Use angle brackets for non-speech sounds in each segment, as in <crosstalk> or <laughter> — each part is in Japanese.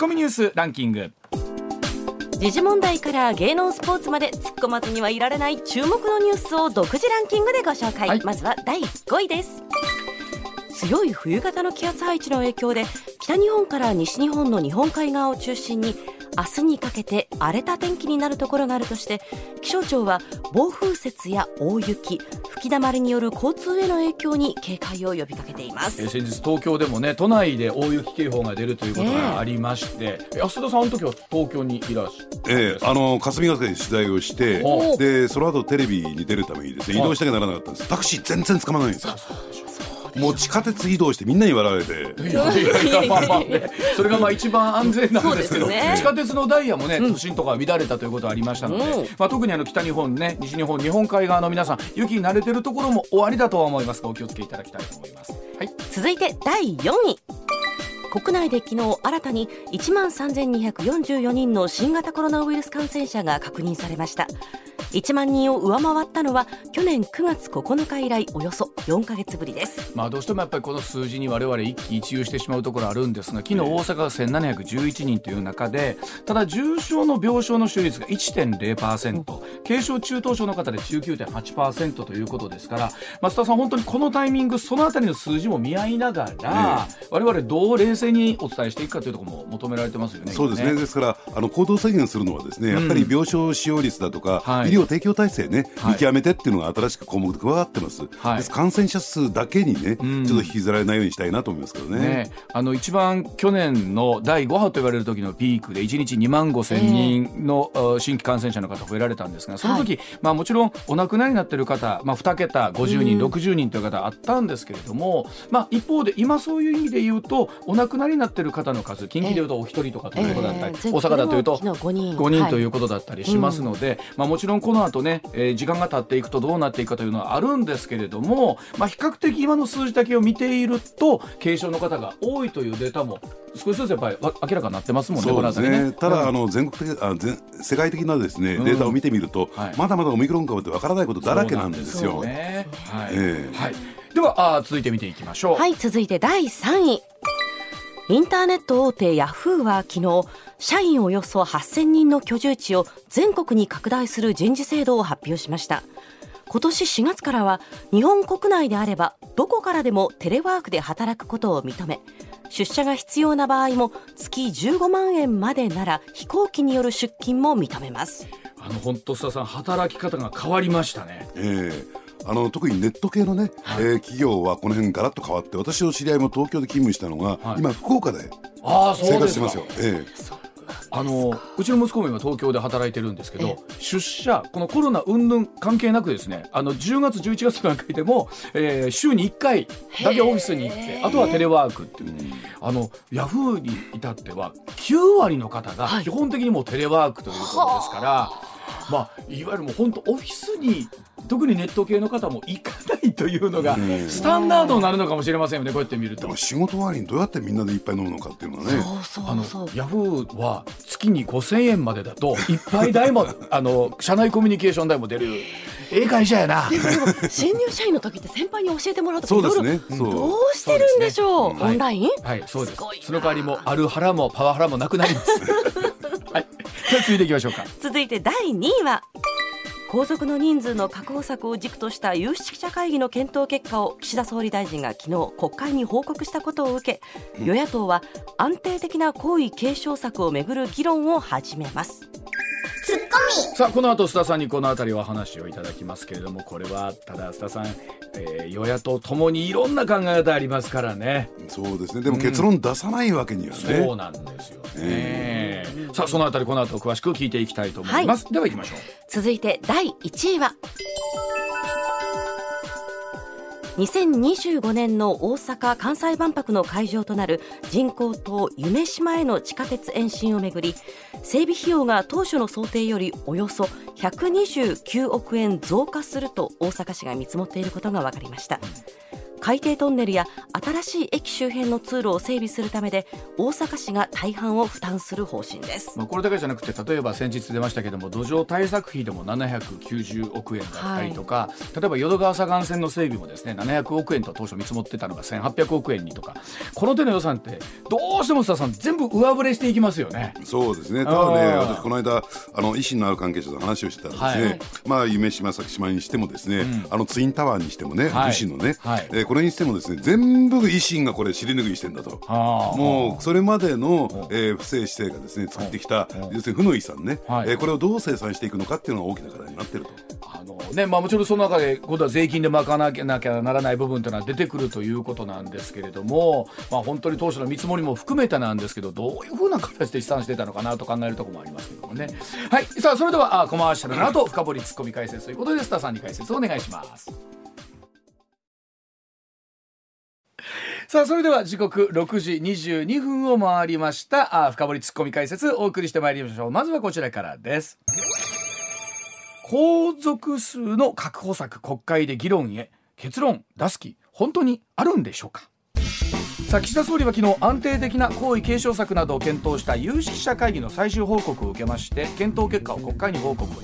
コミニュースランキング。時事問題から芸能スポーツまで突っ込まずにはいられない注目のニュースを独自ランキングでご紹介、はい、まずは第5位です。強い冬型の気圧配置の影響で北日本から西日本の日本海側を中心に明日にかけて荒れた天気になるところがあるとして気象庁は暴風雪や大雪吹きだまりによる交通への影響に警戒を呼びかけています、えー、先日東京でもね都内で大雪警報が出るということがありまして、えー、安田さんの時は東京にいらっしゃええー、あの霞ヶ関で取材をしてでその後テレビに出るためにですね移動しなきゃならなかったんです。タクシー全然捕まらないんですよもう地下鉄移動してみんなに笑われて。それがまあ一番安全なんですけど、ね、地下鉄のダイヤもね都心とか乱れたということありましたので、うん、まあ、特にあの北日本ね西日本日本海側の皆さん雪に慣れてるところも終わりだとは思いますがお気をつけいただきたいと思います、はい、続いて第4位国内で昨日新たに1万3244人の新型コロナウイルス感染者が確認されました。1万人を上回ったのは去年9月9日以来およそ4か月ぶりです、まあ、どうしてもやっぱりこの数字に我々一喜一憂してしまうところあるんですが昨日大阪が1711人という中でただ重症の病床の使用率が1.0%、うん、軽症中等症の方で19.8%ということですから増田さん本当にこのタイミングそのあたりの数字も見合いながら、ね、我々どう冷静にお伝えしていくかというところも求められてますよね。そうですね、ね、ですからあの行動制限するのはですねやっぱり病床使用率だとか、うん、医療提供体制ね、見極めてっていうのが新しく項目で加わってます、はい、です。感染者数だけにね、ちょっと引きずられないようにしたいなと思いますけどね、ね、あの一番去年の第5波と言われる時のピークで1日2万5千人の、えー、新規感染者の方増えられたんですがその時、はい、まあもちろんお亡くなりになっている方、まあ、2桁50人、60人という方あったんですけれども、まあ、一方で今そういう意味で言うとお亡くなりになっている方の数近畿でいうとお一人とかということだったり、えー、大阪だというと5人 ,5 人ということだったりしますので、はい、まあ、もちろんこの後ね、えー、時間が経っていくとどうなっていくかというのはあるんですけれども、まあ、比較的今の数字だけを見ていると軽症の方が多いというデータも少しずつやっぱり明らかになってますもんね、そうですね。ただ、あの全国的あ全世界的なですね、データを見てみると、はい、まだまだオミクロン株ってわからないことだらけなんですよ。ね。はい。えーはい、ではあ続いて見ていきましょう。はい続いて第3位インターネット大手ヤフーは昨日社員およそ8000人の居住地を全国に拡大する人事制度を発表しました。今年4月からは日本国内であればどこからでもテレワークで働くことを認め出社が必要な場合も月15万円までなら飛行機による出勤も認めます。あの本当須田さん働き方が変わりましたね。ええ。ーあの特にネット系のね、はい、えー、企業はこの辺ガラッと変わって私の知り合いも東京で勤務したのが、はい、今福岡で生活してますよ。ええ。あのうちの息子も今東京で働いてるんですけど出社このコロナ云々関係なくですねあの10月11月の段階でも、えー、週に1回だけオフィスに行ってあとはテレワークっていうあのヤフーに至っては9割の方が基本的にもうテレワークということですから、はい、まあ、いわゆるもう本当オフィスに特にネット系の方も行かないというのがスタンダードになるのかもしれませんよねこうやって見ると。仕事終わりにどうやってみんなでいっぱい飲むのかっていうのはねあのヤフーは月に5000円までだといっぱい代も <laughs> あの社内コミュニケーション代も出る。ええ会社やな。でも新入社員の時って先輩に教えてもらうとそうですね。どうしてるんでしょう、ね、オンライン？はい。そうです。その代わりもある腹もパワハラもなくなります <laughs> 続いていきましょうか。続いて第2位は皇族の人数の確保策を軸とした有識者会議の検討結果を岸田総理大臣が昨日国会に報告したことを受け与野党は安定的な皇位継承策をめぐる議論を始めますツッコミ。さあこの後須田さんにこの辺りお話をいただきますけれどもこれはただ須田さん、えー、与野党ともにいろんな考え方ありますからね。そうですね。でも結論出さないわけにはね、うん、そうなんですよね、えー、さあその辺りこの後詳しく聞いていきたいと思います、はい、では行きましょう。続いて第1位は2025年の大阪・関西万博の会場となる人工島夢島への地下鉄延伸をめぐり整備費用が当初の想定よりおよそ129億円増加すると大阪市が見積もっていることが分かりました。海底トンネルや新しい駅周辺の通路を整備するためで大阪市が大半を負担する方針です。まあこれだけじゃなくて例えば先日出ましたけども土壌対策費でも790億円だったりとか、はい、例えば淀川左岸線の整備もですね700億円と当初見積もってたのが1800億円にとかこの手の予算ってどうしても須田さん全部上振れしていきますよね。そうですね。ただね私この間あの維新のある関係者と話をしてたらですね、はい、まあ夢島崎島にしてもですね、うん、あのツインタワーにしてもね、はい、維新のね、はい、えー、これにしてもですね全部維新がこれ尻拭いしてんだと。もうそれまでの、えー、不正姿勢がですね作ってきた要するに負の遺産ね、はい、えー、これをどう生産していくのかっていうのが大きな課題になってると。あのねまあ、もちろんその中で今度は税金で賄わなきゃならない部分というのは出てくるということなんですけれども、まあ、本当に当初の見積もりも含めてなんですけどどういうふうな形で試算してたのかなと考えるところもありますけどもね。はい。さあそれではあコマーシャルの後深掘りツッコミ解説ということでスタさんに解説をお願いします。さあそれでは時刻6時22分を回りました。あ深掘りツッコミ解説お送りしてまいりましょう。まずはこちらからです。皇族数の確保策国会で議論へ結論出す気本当にあるんでしょうか？さあ岸田総理は昨日安定的な皇位継承策などを検討した有識者会議の最終報告を受けまして検討結果を国会に報告を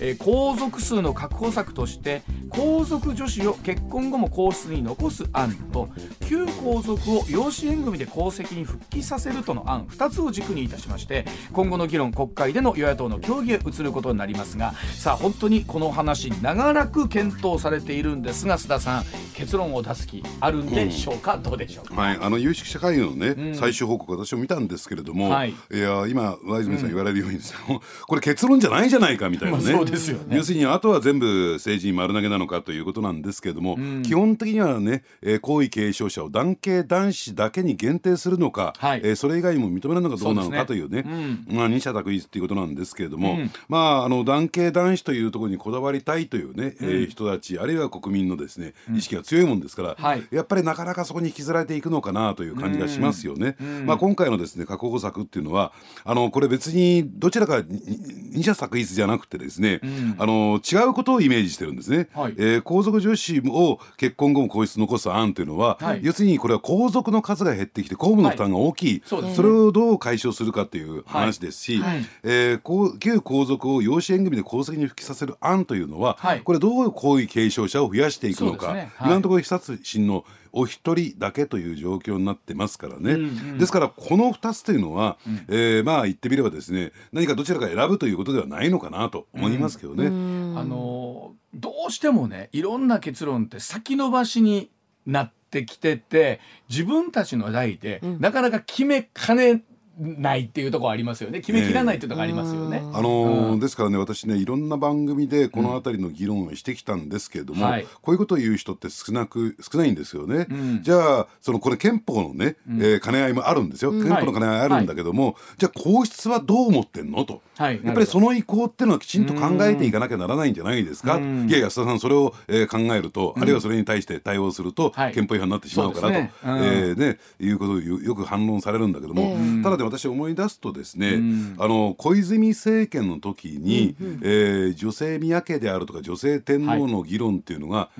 えー、皇族数の確保策として皇族女子を結婚後も皇室に残す案と旧皇族を養子縁組で皇籍に復帰させるとの案2つを軸にいたしまして今後の議論国会での与野党の協議へ移ることになりますがさあ本当にこの話長らく検討されているんですが須田さん結論を出す気あるんでしょうか、うん、どうでしょうか、はい、あの有識者会議のね、うん、最終報告私も見たんですけれども、はい、いや今上泉さん言われるようにですね、うん、これ結論じゃないじゃないかみたいなね、まあ、そうですよね。要するにあとは全部政治に丸投げなのかということなんですけれども、基本的にはね、えー、皇位継承者を男系男子だけに限定するのか、はい、えー、それ以外にも認めるのかどうなのかというね、ねまあ、二者択一ということなんですけれども、まああの男系男子というところにこだわりたいというね、えー、人たちあるいは国民のですね意識が強いもんですから、はい、やっぱりなかなかそこに引きずられていくのかなという感じがしますよね。まあ、今回のですね確保策っていうのはあのこれ別にどちらか二者択一じゃなくてですね、あの違うことをイメージしてるんですね。はい、えー、皇族女子を結婚後も皇室残す案というのは、はい、要するにこれは皇族の数が減ってきて公務の負担が大きい、はい、それをどう解消するかという話ですし、はい、えー、旧皇族を養子縁組で皇籍に復帰させる案というのは、これどう皇位継承者を増やしていくのか、ね、今のところ久進のお一人だけという状況になってますからね、うんうん、ですからこの2つというのは、うん、えー、まあ言ってみればですね何かどちらか選ぶということではないのかなと思いますけどね。あのどうしてもねいろんな結論って先延ばしになってきてて自分たちの代で、なかなか決めかねないっていうところありますよね。決めきらないっていうところありますよね。えー、あのーうん、ですからね私ねいろんな番組でこの辺りの議論をしてきたんですけれども、うん。はい、こういうことを言う人って少なく少ないんですよね。うん、じゃあそのこれ憲法のね、うん、えー、兼ね合いもあるんですよ、憲法の兼ね合いあるんだけども、はい、じゃあ皇室はどう思ってんのと、はい、やっぱりその意向っていうのはきちんと考えていかなきゃならないんじゃないですか？いやいや須田さんそれを、えー、考えると、あるいはそれに対して対応すると、憲法違反になってしまうからと、ね。えー、ねいうことをよく反論されるんだけども、ただで私思い出すとですね、うん、あの小泉政権の時に、うんうん、えー、女性宮家であるとか女性天皇の議論っていうのが、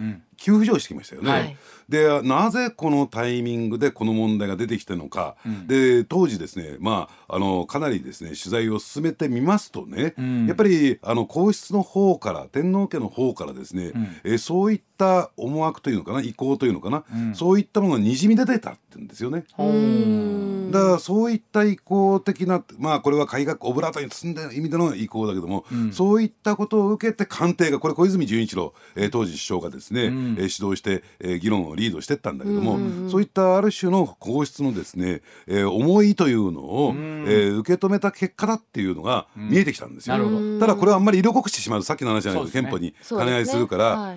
急浮上してきましたよね。はい。でなぜこのタイミングでこの問題が出てきたのか、うん、で当時ですね、まあ、あのかなりですね取材を進めてみますとね、うん、やっぱりあの皇室の方から天皇家の方からですね、うん、えそういった思惑というのかな意向というのかな、そういったものがにじみ出てたって言うんですよね。だからそういった意向的なまあこれは改革オブラートに包んだ意味での意向だけども、そういったことを受けて官邸がこれ小泉純一郎、えー、当時首相がですね、えー、指導して、えー、議論をリードしてったんだけども、そういったある種の皇室のですね、えー、思いというのを、えー、受け止めた結果だっていうのが見えてきたんですよ。ただこれはあんまり色濃くしてしまうさっきの話じゃないけど、憲法に兼ね。合いするから。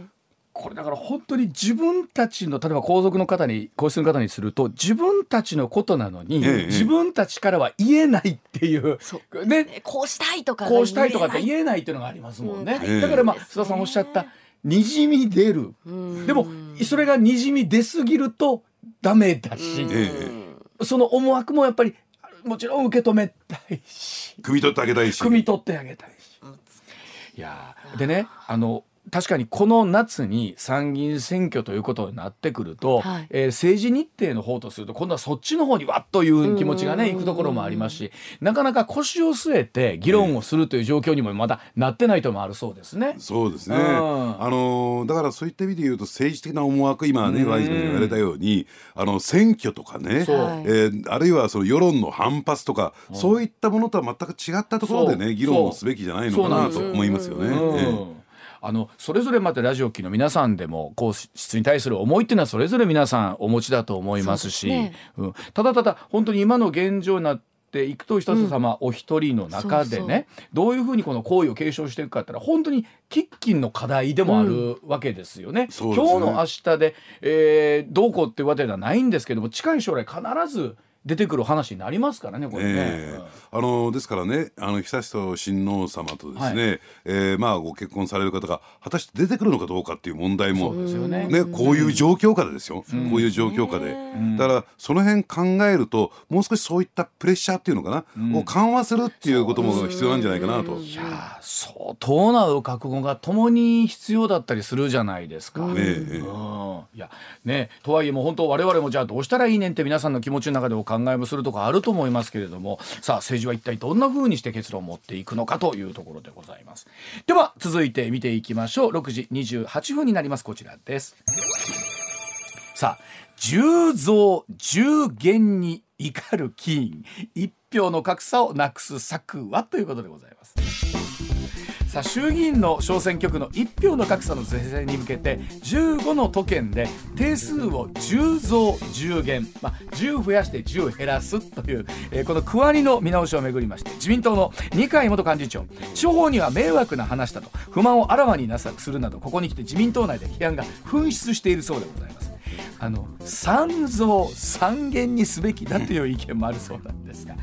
これだから本当に自分たちの例えば皇族の方に皇室の方にすると自分たちのことなのに、ええ、自分たちからは言えないっていうね。こうしたいとかこうしたいとかって言えない。っていうのがありますもんね、うん、だからまあ須田さんおっしゃったにじみ出る。でもそれがにじみ出すぎるとダメだし。その思惑もやっぱりもちろん受け止めたいし。汲み取ってあげたいし。汲み取ってあげたいし。いやでねあの確かにこの夏に参議院選挙ということになってくると、はい、えー、政治日程の方とすると今度はそっちの方にわっという気持ちがねいくところもありますしなかなか腰を据えて議論をするという状況にもまだなってないともあるそうですね。そうですね、うん、あのだからそういった意味で言うと政治的な思惑今ねワイズに言われたようにあの選挙とかね、えー、あるいはその世論の反発とか、そういったものとは全く違ったところでね議論をすべきじゃないのかなと思いますよね。あのそれぞれまたラジオ機の皆さんでも皇室に対する思いっていうのはそれぞれ皆さんお持ちだと思いますし、ね、うん、ただただ本当に今の現状になっていくと一つ様お一人の中でね、どういうふうにこの行為を継承していくかってのは本当に喫緊の課題でもあるわけですよね。うん、ね。今日の明日で、えー、どうこうっていうわけではないんですけども近い将来必ず出てくる話になりますからねこれね、えー、あのですからねあの悠仁親王様とですね、はい、えー、まあご結婚される方が果たして出てくるのかどうかっていう問題もね、ね、こういう状況下でですよ、うん、こういう状況下で、うん、だからその辺考えるともう少しそういったプレッシャーっていうのかな、うん、を緩和するっていうことも必要なんじゃないかなと。いや相当な覚悟がともに必要だったりするじゃないですか。ねえ。いやねとはいえもう本当我々もじゃあどうしたらいいねんって皆さんの気持ちの中でお考考えもするとこあると思いますけれどもさあ政治は一体どんな風にして結論を持っていくのかというところでございます。では続いて見ていきましょう。6時28分になります。こちらです。さあ10増10減に怒る議員一票の格差をなくす策は？ということでございます。さあ衆議院の小選挙区の1票の格差の是正に向けて15の都県で定数を10増10減、まあ、10増やして10減らすという、えー、この区割りの見直しをめぐりまして自民党の二階元幹事長地方には迷惑な話だと不満をあらわになさするなどここに来て自民党内で批判が噴出しているそうでございます。あの三増三減にすべきだという意見もあるそうなんですが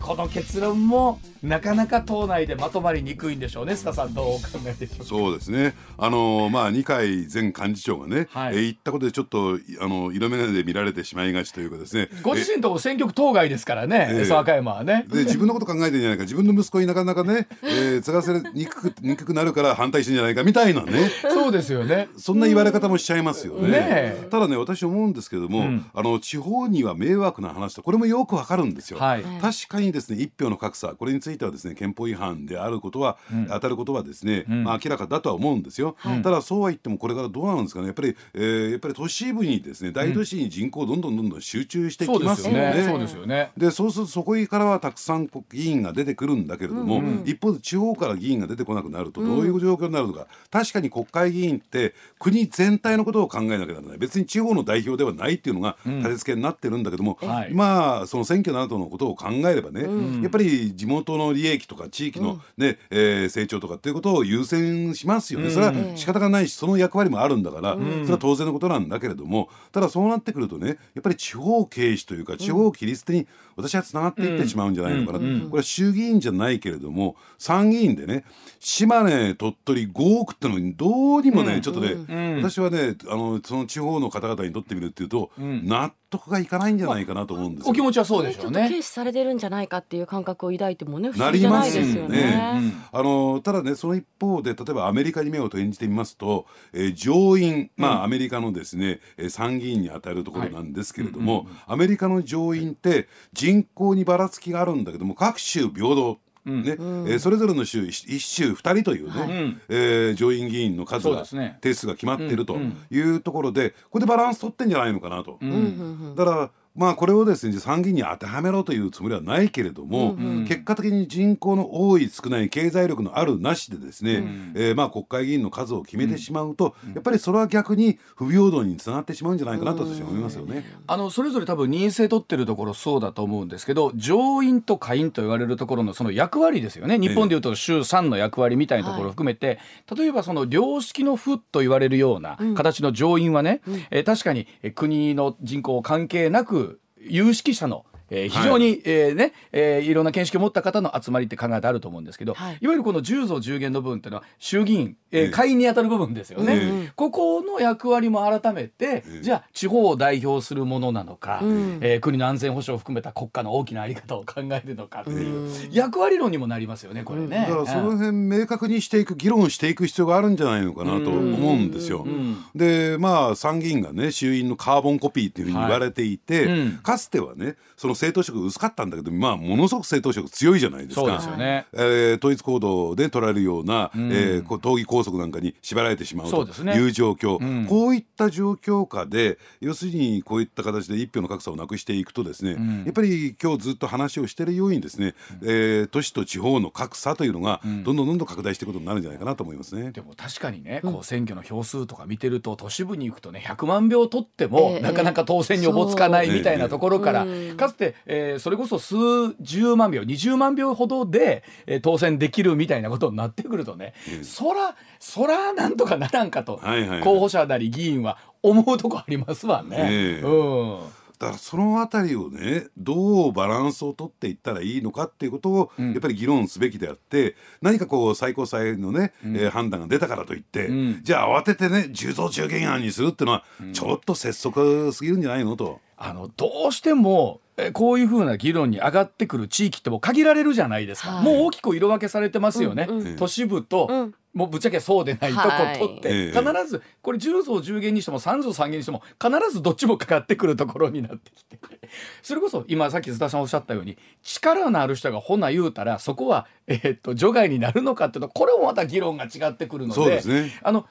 この結論もなかなか党内でまとまりにくいんでしょうね。須田さんどうお考えでしょうか？そうですね。あのまあ二階前幹事長がね、はい、え言ったことでちょっとあの色眼鏡で見られてしまいがちというかですね。ご自身とこ選挙区当該ですからね、えー、和歌山はね。で自分のこと考えてんじゃないか。自分の息子になかなかね、えー、継がせにくくにくくなるから反対してんじゃないかみたいなね。そうですよね。そんな言われ方もしちゃいますよね。ねただね私思うんですけども、うん、あの地方には迷惑な話とこれもよくわかるんですよ、はい、確かにですね一票の格差これについてはですね憲法違反であることは、うん、当たることはですね、うん、まあ、明らかだとは思うんですよ、はい、ただそうは言ってもこれからどうなるんですかねやっぱり、えー、やっぱり都市部にですね大都市に人口どんどんどんどん集中してきますよね。そうですよね。でそうするとそこからはたくさん議員が出てくるんだけれども、うんうん、一方で地方から議員が出てこなくなるとどういう状況になるのか、確かに国会議員って国全体のことを考えなきゃならない別に地方の代表ではないっていうのが立て付けになってるんだけども、はい、まあその選挙などのことを考えればね、やっぱり地元の利益とか地域のね、えー、成長とかっていうことを優先しますよね、それは仕方がないしその役割もあるんだから、それは当然のことなんだけれどもただそうなってくるとねやっぱり地方軽視というか地方規律的に私はつながっていってしまうんじゃないのかな、これは衆議院じゃないけれども参議院でね島根鳥取5億ってのにどうにもね、ちょっとね、私はねあのその地方の方々にとってみるっていうと、納得がいかないんじゃないかなと思うんですお気持ちはそうでしょうね。軽視されてるんじゃないかっていう感覚を抱いてもね不思議じゃないですよね。ねあのただねその一方で例えばアメリカに目を転じてみますと、えー、上院まあ、うん、アメリカのですね参議院にあたるところなんですけれども、はい。うんうんうん、アメリカの上院って人口にばらつきがあるんだけども各州平等。ね、えー、それぞれの州一州二人というね、はい、えー、上院議員の数が、ね、定数が決まっているというところで、これでバランス取ってんじゃないのかなと。うん、だからまあこれをですね参議院に当てはめろというつもりはないけれども、うんうん、結果的に人口の多い少ない経済力のあるなしでですね、うん、えー、まあ国会議員の数を決めてしまうと、うん、やっぱりそれは逆に不平等につながってしまうんじゃないかなと私は思いますよね。あのそれぞれ多分任制取ってるところそうだと思うんですけど上院と下院と言われるところのその役割ですよね。日本でいうと衆3の役割みたいなところを含めて、えー、例えばその良識の府と言われるような形の上院はね、うん、えー、確かに国の人口関係なく有識者のえー、非常に、はい、えー、ね、えー、いろんな見識を持った方の集まりって考えてあると思うんですけど、はい、いわゆるこの10増10減の部分っていうのは衆議院、えー、会員に当たる部分ですよね、えー、ここの役割も改めて、えー、じゃあ地方を代表するものなのか、うん、えー、国の安全保障を含めた国家の大きなあり方を考えるのかっていう役割論にもなりますよねこれね。だからその辺明確にしていく議論していく必要があるんじゃないのかなと思うんですよ。でまあ参議院がね衆院のカーボンコピーっていうふうに言われていて、はいうん、かつてはねその政党色薄かったんだけどまあものすごく政党色強いじゃないですか。そうですよね、えー、統一行動で取られるような、うん、えー、党議拘束なんかに縛られてしまうという状況、ねうん、こういった状況下で要するにこういった形で一票の格差をなくしていくとですね、うん、やっぱり今日ずっと話をしているようにですね、うん、えー、都市と地方の格差というのがどんどんどんどん拡大していくことになるんじゃないかなと思いますね。でも確かにね、こう選挙の票数とか見てると都市部に行くとね100万票取っても、なかなか当選におぼつかないみたいなところから、かつて、えー、それこそ数十万票20万票ほどで、えー、当選できるみたいなことになってくるとね、そらそらなんとかならんかと、はいはい、候補者なり議員は思うとこありますわね。え。ー、うん。だからそのあたりをねどうバランスを取っていったらいいのかっていうことを、やっぱり議論すべきであって何かこう最高裁のね、うん、えー、判断が出たからといって、うん、じゃあ慌ててね10増10減案にするっていうのは、ちょっと拙速すぎるんじゃないのと。あのどうしてもこういうふうな議論に上がってくる地域っても限られるじゃないですか、はい、もう大きく色分けされてますよね、うんうん、都市部と、うん、もうぶっちゃけそうでないとこ取って、はい、必ずこれ10増10減にしても3増3減にしても必ずどっちもかかってくるところになってきて。<laughs> それこそ今さっき津田さんおっしゃったように力のある人がほな言うたらそこは、えー、っと除外になるのかっていうとこれもまた議論が違ってくるので、ね、あの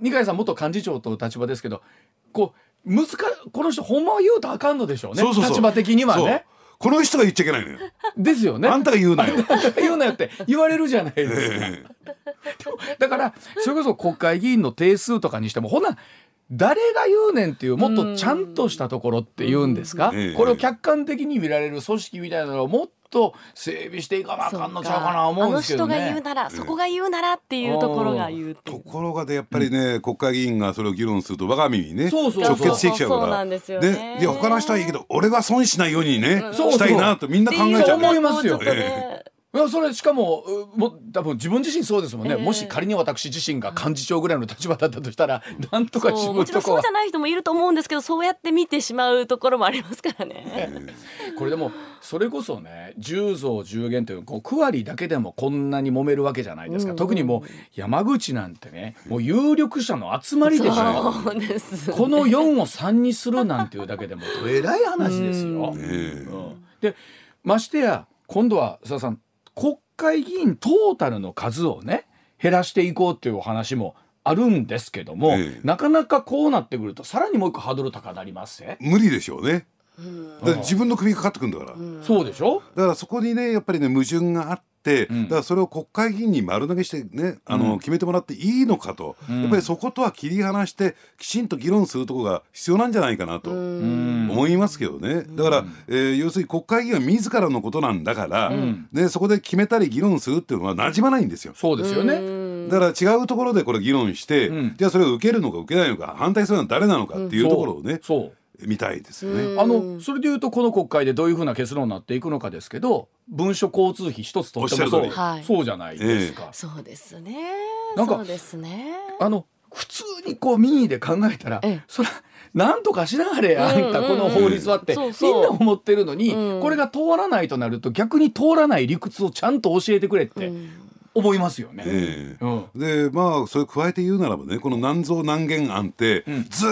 二階さん元幹事長と立場ですけどこう難この人ほんまは言うとあかんのでしょうねそうそうそう立場的にはね。この人が言っちゃいけないのよ。ですよね。あんたが言うなよ。言うなよって言われるじゃないですか。えー、だからそれこそ国会議員の定数とかにしてもほな誰が言うねんっていうもっとちゃんとしたところって言うんですか、これを客観的に見られる組織みたいなのをもっと整備していかなあかんのちゃうかな思うんですけど、ね、あの人が言うならそこが言うならっていうところが言うところがでやっぱりね、うん、国会議員がそれを議論すると我が耳にね直結してきちゃうから。でいや他の人はいいけど俺は損しないようにね、うん、したいなとみんな考えちゃう、思いますよ、えーいやそれしかもも多分自分自身そうですもんね、えー、もし仮に私自身が幹事長ぐらいの立場だったとしたら、うん、なんとか自分とこそうじゃない人もいると思うんですけどそうやって見てしまうところもありますからね。<laughs> これでもそれこそね10増10減というこう区割りだけでもこんなに揉めるわけじゃないですか、うん、特にもう山口なんてねもう有力者の集まりでしょそうです、この4を3にするなんていうだけでもえらい話ですよ。うん、でましてや今度は須田さん国会議員トータルの数をね減らしていこうっていうお話もあるんですけども、ええ、なかなかこうなってくるとさらにもう一個ハードル高なりますね。無理でしょうね。自分の首がかかってくるんだから、そうでしょ？だからそこにねやっぱりね矛盾があって、うん、だからそれを国会議員に丸投げしてねあの、うん、決めてもらっていいのかと、うん、やっぱりそことは切り離してきちんと議論するところが必要なんじゃないかなと思いますけどね。だから、えー、要するに国会議員は自らのことなんだから、ね、そこで決めたり議論するっていうのはなじまないんですよ。そうですよね。だから違うところでこれ議論して、じゃあそれを受けるのか受けないのか反対するのは誰なのかっていうところをね、そうみたいですよね。あのそれでいうとこの国会でどういうふうな結論になっていくのかですけど文書交通費一つとってもそう,、はい、そうじゃないですか。えー、そうですね。なんかですね。あの普通にこう民意で考えたら、ええ、それなんとかしながれあんたこの法律はってみんな思ってるのに、これが通らないとなると逆に通らない理屈をちゃんと教えてくれって思いますよね。えーうん、でまあそれ加えて言うならばねこの南増南限案って、うん、ず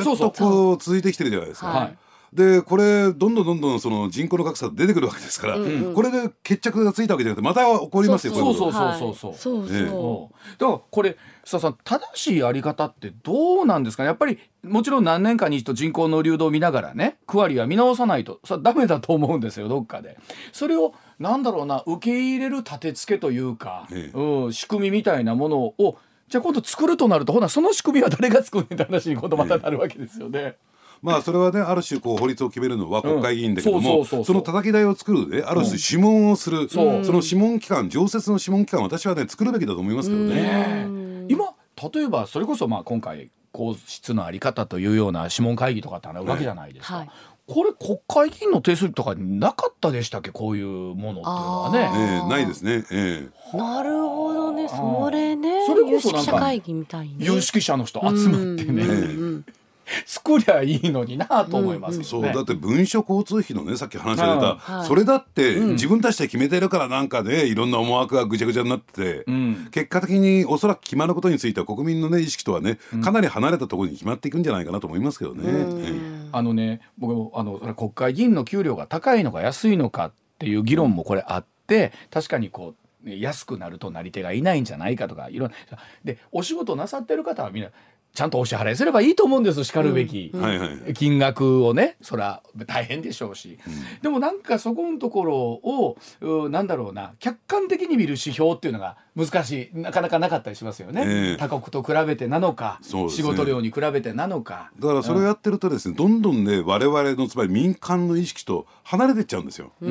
っとこう続いてきてるじゃないですか。はいでこれどんどんどんどんその人口の格差出てくるわけですから、うんうん、これで決着がついたわけじゃなくてまた起こりますよそうそうそうそう。そう、そうそうだからこれ須田さん正しいやり方ってどうなんですかね？やっぱりもちろん何年かに一度人口の流動を見ながらね区割りは見直さないと。それダメだと思うんですよどっかで。それをなんだろうな受け入れる立て付けというか、ええ、うん、仕組みみたいなものをじゃあ今度作るとなるとほなその仕組みは誰が作るんって話に今度またなるわけですよね。えまあそれはねある種こう法律を決めるのは国会議員だけどもその叩き台を作るねある種諮問をする、うん、その諮問機関常設の諮問機関私はね作るべきだと思いますけどね。今例えばそれこそまあ今回皇室のあり方というような諮問会議とかってあるわけじゃないですか、はい。はい、これ国会議員の定数とかなかったでしたっけ？こういうものっていうのはね。えー、ないですね。えー、なるほどね。それねそれこそなんか会議みたいに、有識者の人集まってね。うん作りゃいいのになと思います、ね、そうだって文書交通費のねさっき話が出た、はい、それだって自分たちで決めてるからなんかでいろんな思惑がぐちゃぐちゃになってて、うん、結果的におそらく決まることについては国民のね意識とはねかなり離れたところに決まっていくんじゃないかなと思いますけどね。うん。あのね僕もあの国会議員の給料が高いのか安いのかっていう議論もこれあって確かにこう安くなるとなり手がいないんじゃないかとかいろんなでお仕事なさってる方はみんなちゃんとお支払いすればいいと思うんですしかるべき金額をねそれは大変でしょうし、うん、でもなんかそこのところをなんだろうな客観的に見る指標っていうのが難しい。なかなかなかったりしますよね、えー、他国と比べてなのか、ね、仕事量に比べてなのか。だからそれをやってるとですね、うん、どんどんね我々のつまり民間の意識と離れていっちゃうんですよ、うん、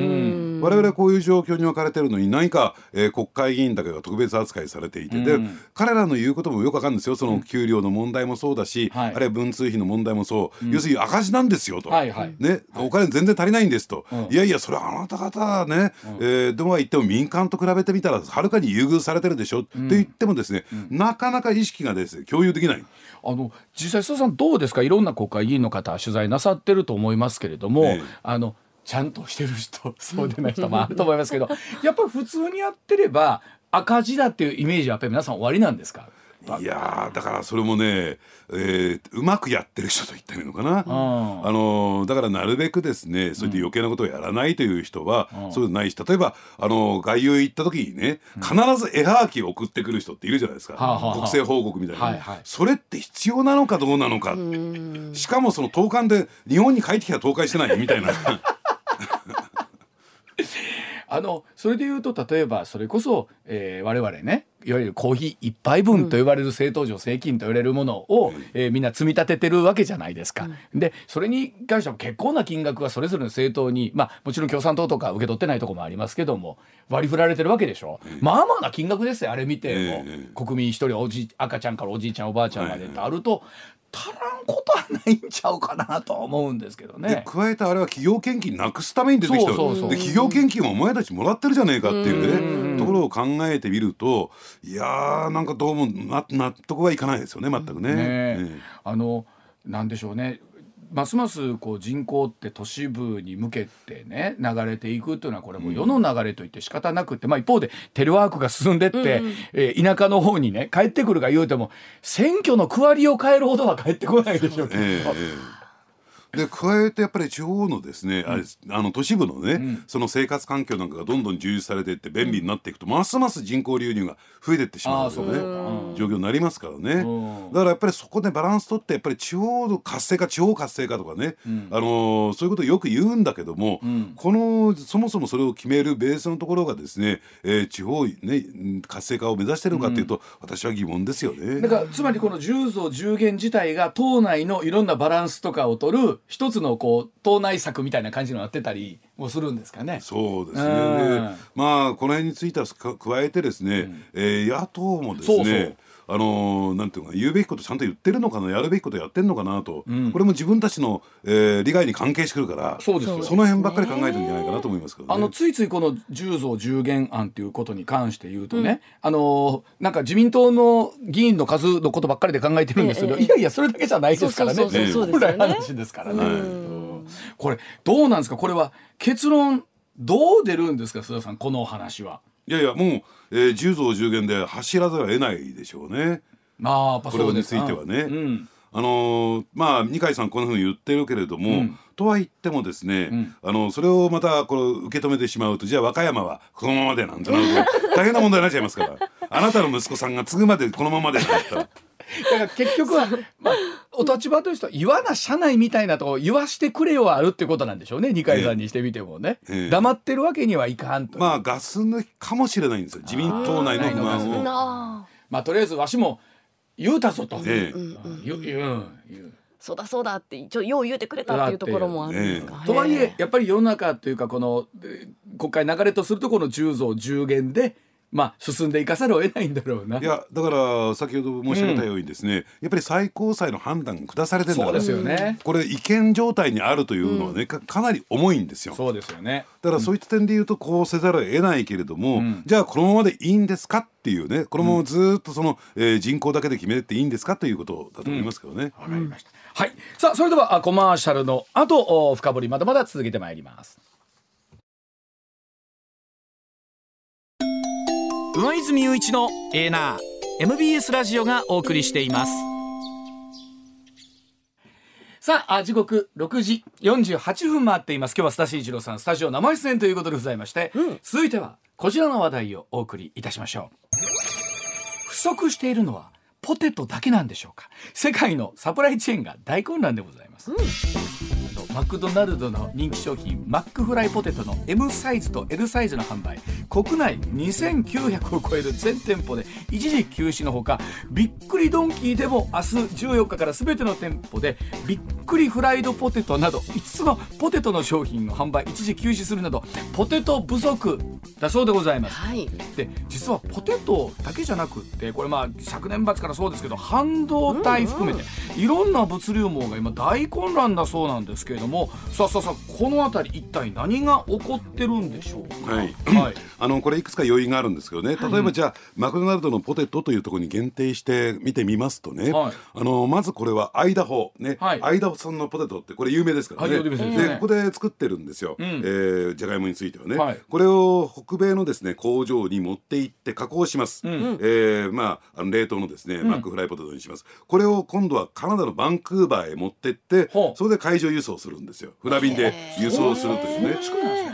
我々はこういう状況に置かれてるのに何か、えー、国会議員だけが特別扱いされていて、で彼らの言うこともよくわかるんですよ。その給料の問題もそうだし、はい、あるいは文通費の問題もそう、要するに赤字なんですよと、ね、お金全然足りないんですと、いやいやそれはあなた方ね、うん、えー、どうは言っても民間と比べてみたらはるかに優遇さされてるでしょ、うん、って言ってもですね、うん、なかなか意識がですね共有できない。あの実際須田さんどうですか？いろんな国会議員の方取材なさってると思いますけれども、ええ、あのちゃんとしてる人そうでない人もあると思いますけど <laughs> やっぱり普通にやってれば赤字だっていうイメージはやっぱり皆さん終わりなんですか？いやだからそれもね、えー、うまくやってる人と言ってるのかな、あのだからなるべくですねそういった余計なことをやらないという人は、うん、そういうのないし例えばあの外遊行った時にね必ず絵はがきを送ってくる人っているじゃないですか、うん、国政報告みたいな、はいはい、それって必要なのかどうなのかしかもその投函で日本に帰ってきたら投函してないみたいな。<laughs> あのそれで言うと例えばそれこそ、えー、我々ねいわゆるコーヒー一杯分と呼ばれる政党助成金と言われるものを、うん、えー、みんな積み立ててるわけじゃないですか。うん、でそれに関しても結構な金額がそれぞれの政党にまあもちろん共産党とか受け取ってないとこもありますけども割り振られてるわけでしょ。うん、まあまあな金額ですよあれ見ても、国民一人おじ赤ちゃんからおじいちゃんおばあちゃんまでってあると、足らんことはないんちゃうかなと思うんですけどね。加えてあれは企業献金なくすために出てきた。で企業献金もお前たちもらってるじゃねえかっていうねところを考えてみるといやーなんかどうも納得はいかないですよね全くね。ねねあのなんでしょうねますますこう人口って都市部に向けてね流れていくというのはこれも世の流れといって仕方なくて、まあ、一方でテレワークが進んでって、うんうん、えー、田舎の方にね帰ってくるか言うても選挙の区割りを変えるほどは帰ってこないでしょうけど。で加えてやっぱり地方のですね、あれあの都市部のね、うん、その生活環境なんかがどんどん充実されていって便利になっていくと、ますます人口流入が増えていってしまうよね。状況になりますからね。だからやっぱりそこでバランス取ってやっぱり地方の活性化地方活性化とかね、うん、あのそういうことをよく言うんだけども、うん、このそもそもそれを決めるベースのところがですね、えー、地方ね活性化を目指してるのかっていうと、私は疑問ですよね。だからつまりこの10増10減自体が党内のいろんなバランスとかを取る一つのこう党内策みたいな感じのなってたりもするんですかね。そうですね。まあこの辺については加えてですね、うん、えー、野党もですね。そうそうあのなんていうか言うべきことちゃんと言ってるのかなやるべきことやってんのかなと、うん、これも自分たちの、えー、利害に関係してくるからそうです。その辺ばっかり考えてるんじゃないかなと思いますけど、ね、あのついついこの10増10減案ということに関して言うとね、うん、あのなんか自民党の議員の数のことばっかりで考えてるんですけど、ええ、いやいやそれだけじゃないですからね。本来話ですからね。これどうなんですか？これは結論どう出るんですか？須田さんこの話は。いやいやもう、えー、10増10減で走らざるを得ないでしょうね。ああこれについてはね。うん、あのー、まあ二階さんこんなふうに言ってるけれども、うん、とは言ってもですね、うん、あのそれをまたこの受け止めてしまうとじゃあ和歌山はこのままでなんてなると大変な問題になっちゃいますからあなたの息子さんが継ぐまでこのままでだったら。だから結局は、まあ、お立場としては言わな社内みたいなとこ言わしてくれよはあるってことなんでしょうね二階さんにしてみてもね、えーえー、黙ってるわけにはいかんと。まあガス抜きかもしれないんですよ。自民党内の不満を。まあとりあえずわしも言うたぞと、えー、言う言う。そうだそうだってちょよう言うてくれたっていうところもあるんですか。とはいえやっぱり世の中というかこの国会流れとするとこの10増10減でまあ進んでいかざるを得ないんだろうな。いやだから先ほど申し上げたようにですね、うん、やっぱり最高裁の判断下されてるんだ。からそうですよね。これ違憲状態にあるというのはね、かかなり重いんですよ。そうですよね。だからそういった点で言うとこうせざるを得ないけれども、うん、じゃあこのままでいいんですかっていうねこのままずっとその、えー、人口だけで決めていいんですかということだと思いますけどね。わ、かりました。はい。さあそれではコマーシャルの後深掘りまだまだ続けてまいります上泉雄一のエーナー MBS ラジオがお送りしています。さあ時刻6時48分回っています。今日はスタシー一郎さんスタジオ生出演ということでございまして、うん、続いてはこちらの話題をお送りいたしましょう。不足しているのはポテトだけなんでしょうか。世界のサプライチェーンが大混乱でございます、うんマクドナルドの人気商品マックフライポテトの M サイズと L サイズの販売。国内2900を超える全店舗で一時休止のほかびっくりドンキーでも明日14日から全ての店舗でびっくりフライドポテトなど5つのポテトの商品の販売一時休止するなどポテト不足だそうでございます、はい、で実はポテトだけじゃなくってこれまあ昨年末からそうですけど半導体含めていろんな物流網が今大混乱だそうなんですけれどもさあさあさあこの辺り一体何が起こってるんでしょうか、はい、はい、<laughs> あのこれいくつか要因があるんですけどね。例えばじゃあ、はい、マクドナルドのポテトというところに限定して見てみますとね、はい、あのまずこれはアイダホね、はい、アイダホ産のポテトってこれ有名ですからね、はい、でここで作ってるんですよ、うん、えー、じゃがいもについてはね、はい、これを北米のですね工場に持って行って加工します、うん、えー、まああの冷凍のですね、マックフライポテトにします。これを今度はカナダのバンクーバーへ持ってってそれで海上輸送するんですよ。船便で輸送するというね、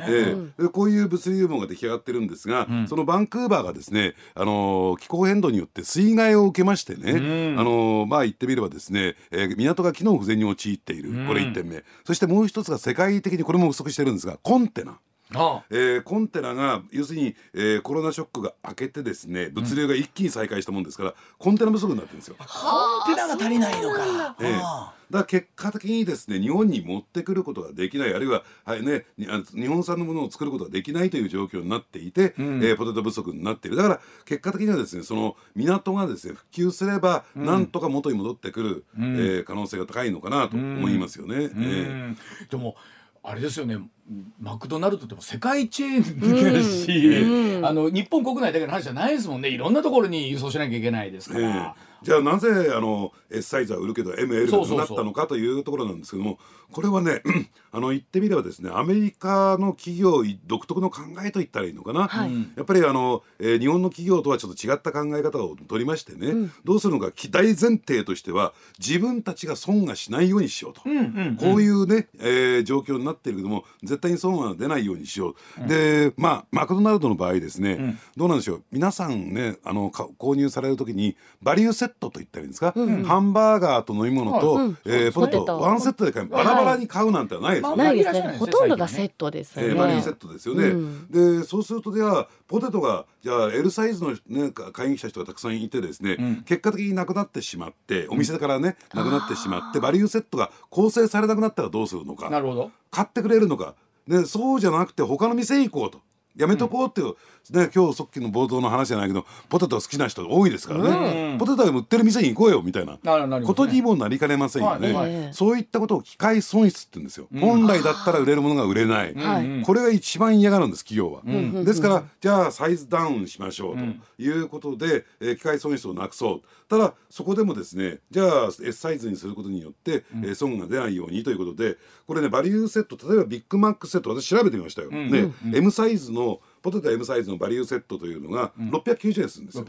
えー、こういう物流網が出来上がってるんですが、うん、そのバンクーバーがですね、あのー、気候変動によって水害を受けましてね、うん、あのー、まあ言ってみればですね、えー、港が機能不全に陥っている、これ1点目。そしてもう一つが世界的にこれも不足してるんですがコンテナ。ああ。えー、コンテナが要するに、えー、コロナショックが明けてですね物流が一気に再開したもんですから、うん、コンテナ不足になってるんですよ。コンテナが足りないのか。えーだ結果的にですね日本に持ってくることができないあるいは、はいね、日本産のものを作ることができないという状況になっていて、うん、えー、ポテト不足になっている。だから結果的にはですねその港がですね復旧すれば、うん、なんとか元に戻ってくる、うん、えー、可能性が高いのかなと思いますよね。うん、えー、でもあれですよねマクドナルドっても世界チェーンですし、うん、あの日本国内だけの話じゃないですもんね。いろんなところに輸送しなきゃいけないですから。えーじゃあなぜあの S サイズは売るけど ML になったのかというところなんですけどもこれはね <clears throat> あの言ってみればですねアメリカの企業独特の考えと言ったらいいのかな、はい、やっぱりあの、えー、日本の企業とはちょっと違った考え方を取りましてね、うん、どうするのか大前提としては自分たちが損がしないようにしようと、うんうんうん、こういうね、えー、状況になっているけども絶対に損は出ないようにしよう、うん、でまあマクドナルドの場合ですね、うん、どうなんでしょう皆さんねあの購入される時にバリューセットといったらいいんですか、うん、ハンバーガーと飲み物と、はい、えー、ポテトワンセットで買いバラバラに買うなんてはないですよね。ないですね。ほとんどがセットですね。えー、バリューセットですよね。うん、でそうするとじゃあポテトがじゃあ L サイズのね買いに来た人がたくさんいてですね、うん、結果的になくなってしまってお店からね、なくなってしまってバリューセットが構成されなくなったらどうするのか。なるほど。買ってくれるのか。でそうじゃなくて他の店行こうと。やめとこうっていう、ね、今日さっきの冒頭の話じゃないけどポテト好きな人多いですからね、うん、ポテトが売ってる店に行こうよみたいな。ことにもなりかねませんよね、はいはい、そういったことを機械損失って言うんですよ、うん、本来だったら売れるものが売れない、うん、これが一番嫌がるんです企業は、ですからじゃあサイズダウンしましょうということで、えー、機械損失をなくそう。ただそこでもですねじゃあ S サイズにすることによって、えー、損が出ないようにということでこれねバリューセット例えばビッグマックセット私調べてみましたよ、ね M サイズのポテト M サイズのバリューセットというのが690円するんですよ。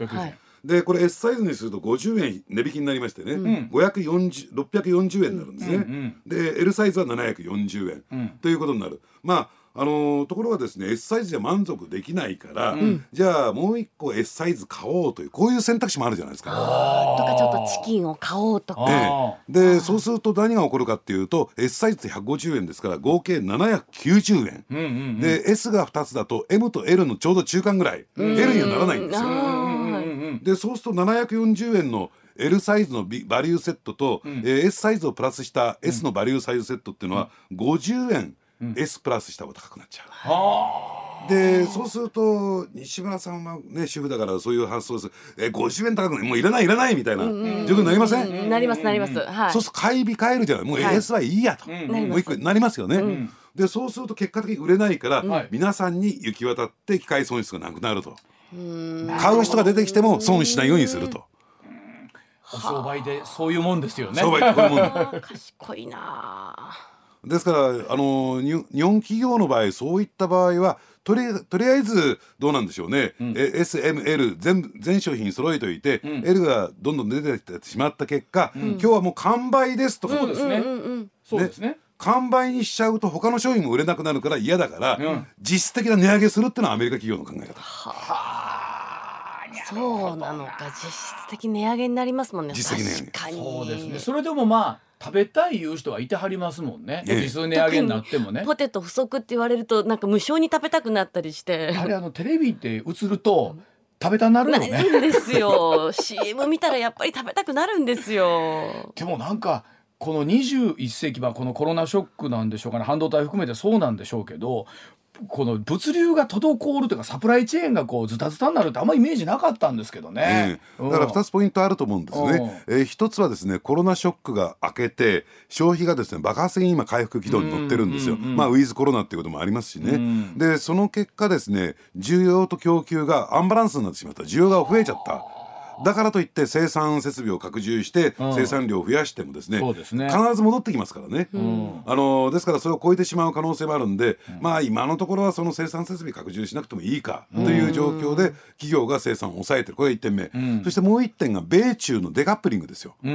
でこれ S サイズにすると50円値引きになりましてね、うん、640円になるんですね、うんうん、で L サイズは740円、うん、ということになる。まああのー、ところがですね S サイズじゃ満足できないから、うん、じゃあもう一個 S サイズ買おうというこういう選択肢もあるじゃないですか。とかちょっとチキンを買おうとか。ね、でそうすると何が起こるかっていうと S サイズって150円ですから合計790円、うんうんうん、で S が2つだと M と L のちょうど中間ぐらい L にはならないんですよ。でそうすると740円の L サイズのバリューセットと、うん、えー、S サイズをプラスした S のバリューサイズセットっていうのは50円 S プラスした方が高くなっちゃう。でそうすると西村さんはね主婦だからそういう発想です。え50円高くない？もういらないいらないみたいな。状況になりません、なりますなります、はい、そうすると買い控えるじゃない？もう AS はいいやと、もう一個なりますよね、でそうすると結果的に売れないから、皆さんに行き渡って機械損失がなくなると。買う人が出てきても損しないようにすると。商売でそういうもんですよね。商売こういうもん。<laughs> 賢いな。ですからあの日本企業の場合そういった場合はとりとりあえずどうなんでしょうね、うん、SML 全全商品揃えといて、うん、L がどんどん出てきてしまった結果、うん、今日はもう完売ですとか、そうですね、そうですね。完売にしちゃうと他の商品も売れなくなるから嫌だから、実質的な値上げするっていうのはアメリカ企業の考え方。はあ。そうなのか。実質的値上げになりますもんね。実質的値上げ。そうですね。それでもまあ食べたいいう人はいてはりますもんね。ええ、数値上げになってもね。ポテト不足って言われるとなんか無償に食べたくなったりして。あれあのテレビって映ると。食べたなるよね。なるんですよ。CM 見たらやっぱり食べたくなるんですよ。でもなんかこの21世紀はこのコロナショックなんでしょうかね半導体含めてそうなんでしょうけどこの物流が滞るというかサプライチェーンがこうズタズタになるってあんまりイメージなかったんですけどね、えー、だから2つポイントあると思うんですね、えー、1つはですねコロナショックが明けて消費がですね爆発的に今回復軌道に乗ってるんですよ、まあウィズコロナっていうこともありますしね、でその結果ですね需要と供給がアンバランスになってしまった。需要が増えちゃっただからといって生産設備を拡充して生産量を増やしてもですね,、必ず戻ってきますからね、あのですからそれを超えてしまう可能性もあるんで、まあ今のところはその生産設備拡充しなくてもいいかという状況で企業が生産を抑えてる。これが1点目、そしてもう1点が米中のデカップリングですよ、ア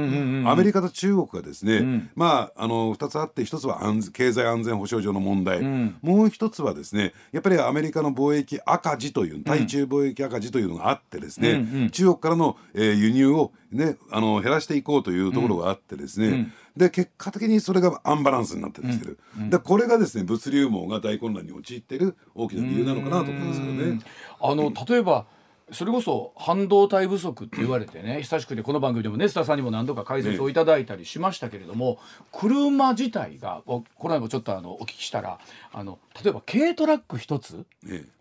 メリカと中国がですね、まああの2つあって1つは安経済安全保障上の問題、もう1つはですねやっぱりアメリカの貿易赤字という対中貿易赤字というのがあってですね、中国からのえー、輸入を、ね、あの減らしていこうというところがあってですね、うん、で結果的にそれがアンバランスになってきてる、うん、でこれがですね物流網が大混乱に陥っている大きな理由なのかなと思いますけどね。あの例えばそれこそ半導体不足って言われてね久しくてこの番組でもねスタさんにも何度か解説をいただいたりしましたけれども、車自体がこの間もちょっとあのお聞きしたらあの例えば軽トラック一つ、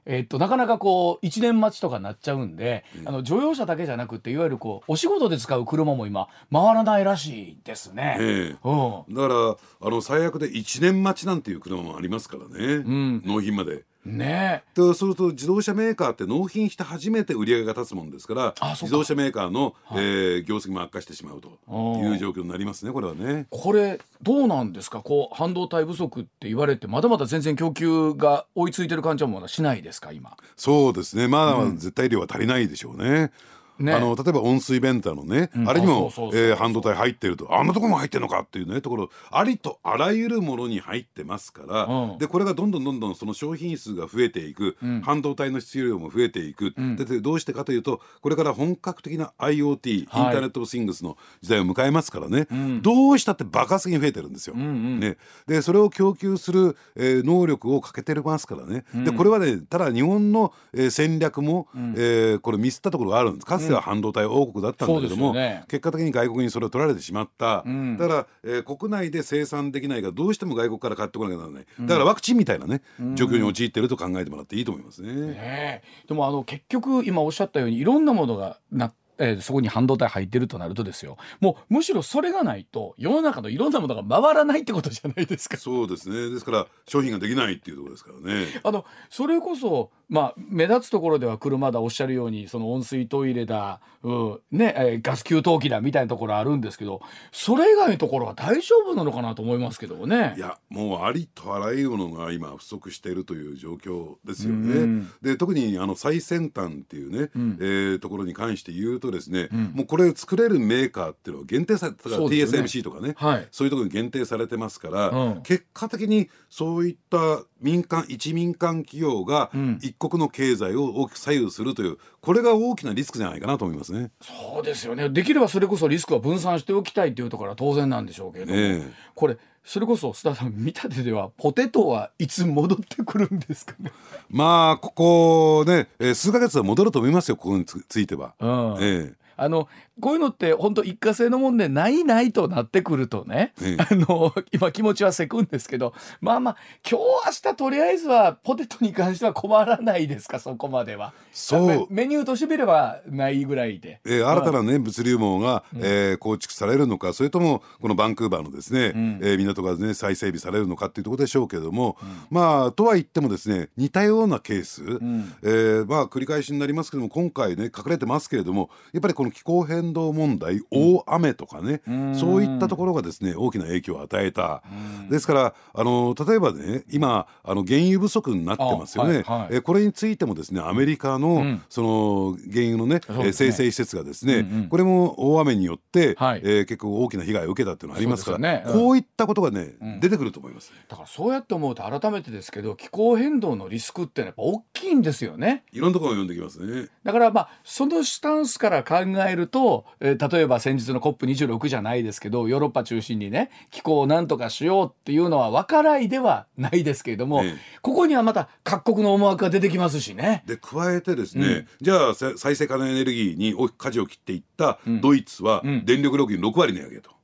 えっとなかなかこう1年待ちとかなっちゃうんで、あの乗用車だけじゃなくていわゆるこうお仕事で使う車も今回らないらしいですね。えうん、だからあの最悪で1年待ちなんていう車もありますからね、うん、納品まで。ねとすると自動車メーカーって納品して初めて売り上げが立つもんですから自動車メーカーの、はい、えー、業績も悪化してしまうという状況になりますねこれはね。これどうなんですか？こう半導体不足って言われてまだまだ全然供給が追いついてる感じはまだしないですか今？そうですね。まだまだ絶対量は足りないでしょうね。うんね、あの例えば温水ベンターのね、うん、あれにも半導体入ってるとあんなところも入ってるのかっていうねところありとあらゆるものに入ってますから、うん、でこれがどんどんどんどんその商品数が増えていく、うん、半導体の必要量も増えていく、でどうしてかというとこれから本格的な IoT、インターネット・オブ・シングスの時代を迎えますからね、どうしたって爆発的に増えてるんですよ。うんうん、ね、でそれを供給する、えー、能力をかけてますからね、でこれはねただ日本の、えー、戦略も、うん、えー、これミスったところがあるんです。かつては半導体王国だったんだけども、ね、結果的に外国にそれを取られてしまった、うん、だから、えー、国内で生産できないがどうしても外国から買ってこなきゃならない、だからワクチンみたいなね、状況に陥っていると考えてもらっていいと思いますね。ねでもあの結局今おっしゃったようにいろんなものがなえー、そこに半導体入ってるとなるとですよ。もうむしろそれがないと世の中のいろんなものが回らないってことじゃないですか。そうですね。ですから商品ができないっていうところですからね。あのそれこそまあ目立つところでは車だおっしゃるようにその温水トイレだ、うんねえー、ガス給湯器だみたいなところあるんですけどそれ以外のところは大丈夫なのかなと思いますけどね。いやもうありとあらゆるものが今不足しているという状況ですよね。で特にあの最先端っていうね、うん、えー、ところに関して言うとですね、うん、もうこれ作れるメーカーっていうのは限定されてね、TSMC とかね、はい、そういうところに限定されてますから、うん、結果的にそういった民間一民間企業が一国の経済を大きく左右するというこれが大きなリスクじゃないかなと思いますね。そうですよね。できればそれこそリスクは分散しておきたいというところは当然なんでしょうけど、ね、これそれこそ須田さん見立てではポテトはいつ戻ってくるんですかね？<laughs> まあここね、えー、数ヶ月は戻ると思いますよここについては。うん、えーあのこういうのって本当一過性のもんでないないとなってくるとね、ええ、あの今気持ちはせくんですけどまあまあ今日明日とりあえずはポテトに関しては困らないですか？そこまでは。そう。メニューとしてみればないぐらいで、えー、新たなね物流網が、うん、えー、構築されるのかそれともこのバンクーバーのですね、うん、えー、港がね再整備されるのかっていうところでしょうけれども、うん、まあとは言ってもですね似たようなケース、うん、えー、まあ繰り返しになりますけども今回ね隠れてますけれどもやっぱりこの気候変動問題大雨とかね、そういったところがですね大きな影響を与えた、ですからあの例えばね今あの原油不足になってますよね、はいはい、えこれについてもですねアメリカの、うん、その原油のねね。生成施設がですね、これも大雨によって、はい、えー、結構大きな被害を受けたっていうのがありますからね、うん、こういったことがね、うん、出てくると思います、だからそうやって思うと改めてですけど気候変動のリスクってやっぱ大きいんですよね。いろんなところが読んできますね。だからまあそのスタンスから考えると、えー、例えば先日の COP26 じゃないですけどヨーロッパ中心にね気候をなんとかしようっていうのは分からいではないですけれども、ええ、ここにはまた各国の思惑が出てきますしね。で加えてですね、うん、じゃあ再生可能エネルギーに大きく舵を切っていったドイツは電力料金6割値上げと。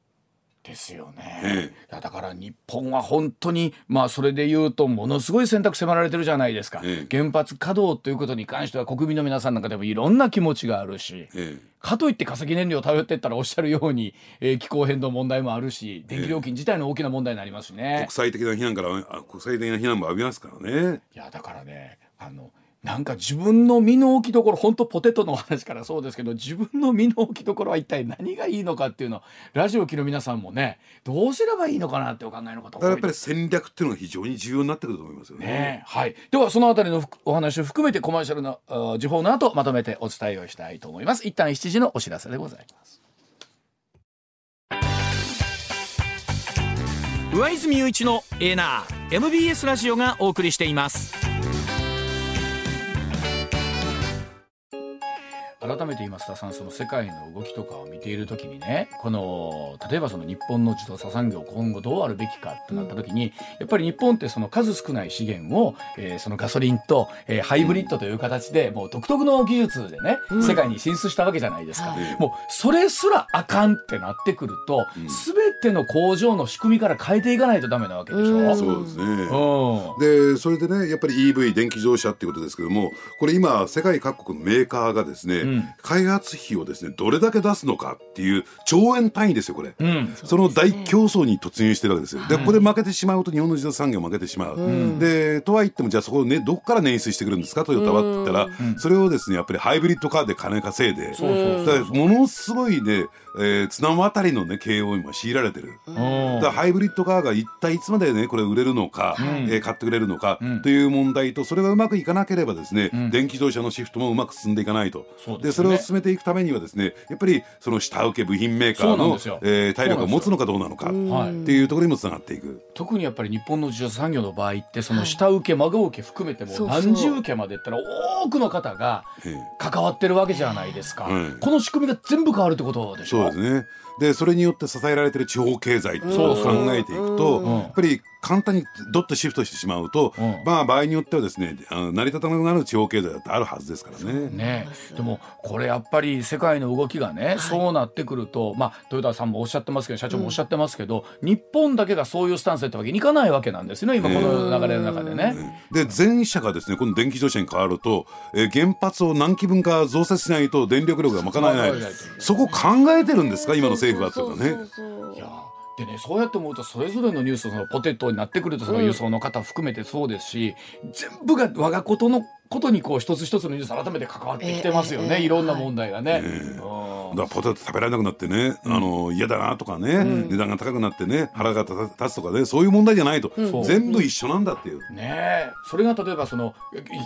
ですよね、ええ、だから日本は本当にまあそれで言うとものすごい選択迫られてるじゃないですか、え、原発稼働ということに関しては国民の皆さんなんかでもいろんな気持ちがあるし、かといって化石燃料を頼っていったらおっしゃるように、えー、気候変動問題もあるし電気料金自体の大きな問題になりますしね、国際的な非難から国際的な非難も浴びますからね。いやだからねあのなんか自分の身の置きどころ本当ポテトの話からそうですけど自分の身の置きどころは一体何がいいのかっていうのをラジオ機の皆さんもねどうすればいいのかなってお考えの方やっぱり戦略っていうのが非常に重要になってくると思いますよね。ねはい、ではそのあたりのお話を含めてコマーシャルの時報の後まとめてお伝えをしたいと思います。一旦7時のお知らせでございます。上泉雄一のエーナー MBS ラジオがお送りしています。改めて言いますとさんその世界の動きとかを見ている時にねこの例えばその日本の自動車産業今後どうあるべきかってなった時に、やっぱり日本ってその数少ない資源を、えー、そのガソリンと、えー、ハイブリッドという形でもう独特の技術でね、うん、世界に進出したわけじゃないですか、はい、もうそれすらあかんってなってくると、うん、全ての工場の仕組みから変えていかないとダメなわけでしょ、うん、そうですね、うん、でそれでねやっぱり EV 電気自動車っていうことですけどもこれ今世界各国のメーカーがですね、開発費をですねどれだけ出すのかっていう兆円単位ですよこれ、うん、その大競争に突入してるわけですよ、でここで負けてしまうと日本の自動車産業負けてしまう、うん、でとは言ってもじゃあそこをねどこから捻出してくるんですか？トヨタはって言ったら、それをですねやっぱりハイブリッドカーで金稼いで、ものすごいねえー、綱渡りのね経営を今強いられてる、だからハイブリッドカーが一体いつまでねこれ売れるのか、うん、えー、買ってくれるのか、うん、という問題とそれがうまくいかなければですね、うん、電気自動車のシフトもうまく進んでいかないと。そで、ね、それを進めていくためにはですねやっぱりその下請け部品メーカーの、えー、体力を持つのかどうなのかっていうところにもつながっていく。特にやっぱり日本の自動車産業の場合ってその下請け孫請け含めても何十受けまでったら多くの方が関わってるわけじゃないですか、この仕組みが全部変わるってことでしょ？そうですね。でそれによって支えられてる地方経済っていうのを考えていくと、やっぱり簡単にどっとシフトしてしまうと、うん、まあ場合によってはですね成り立たなくなる地方経済だってあるはずですからね。ね。でもこれやっぱり世界の動きがね、はい、そうなってくるとまあ豊田さんもおっしゃってますけど社長もおっしゃってますけど、うん、日本だけがそういうスタンスってわけにいかないわけなんですね今この流れの中でね。で全社がですねこの電気自動車に変わると、えー、原発を何基分か増設しないと電力力が賄えない。そこ考えてるんですか今の政府はとかね。いやでねそうやって思うとそれぞれのニュースそのポテトになってくるとその輸送の方含めてそうですし、うん、全部が我がことのことにこう一つ一つのニュース改めて関わってきてますよね、えー、いろんな問題がね。えーだからポテト食べられなくなってね、あの嫌だなとかね、値段が高くなってね腹が立つとかねそういう問題じゃないと、全部一緒なんだっていう。ねそれが例えばその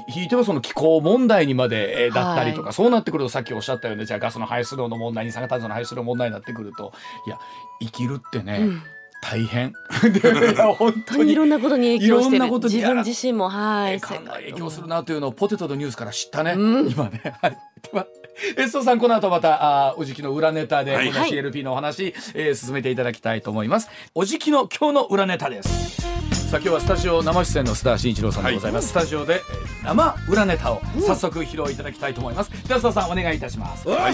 ひいてはその気候問題にまでだったりとか、そうなってくるとさっきおっしゃったようにじゃあガスの排出量の問題二酸化炭素の排出量の問題になってくるといや生きるってね、大変。<laughs> 本当に。いろんなことに影響してる。自分自身も。はい影響するなというのをポテトのニュースから知ったね、うん、今ね。はい。ではエストさんこの後またあおじきの裏ネタで、はい、CLP のお話、えー、進めていただきたいと思います。おじきの今日の裏ネタですさあ今日はスタジオ生出演の須田慎一郎さんでございます、はい、スタジオで、えー、生裏ネタを早速披露いただきたいと思います、では須田さんお願いいたします。はい、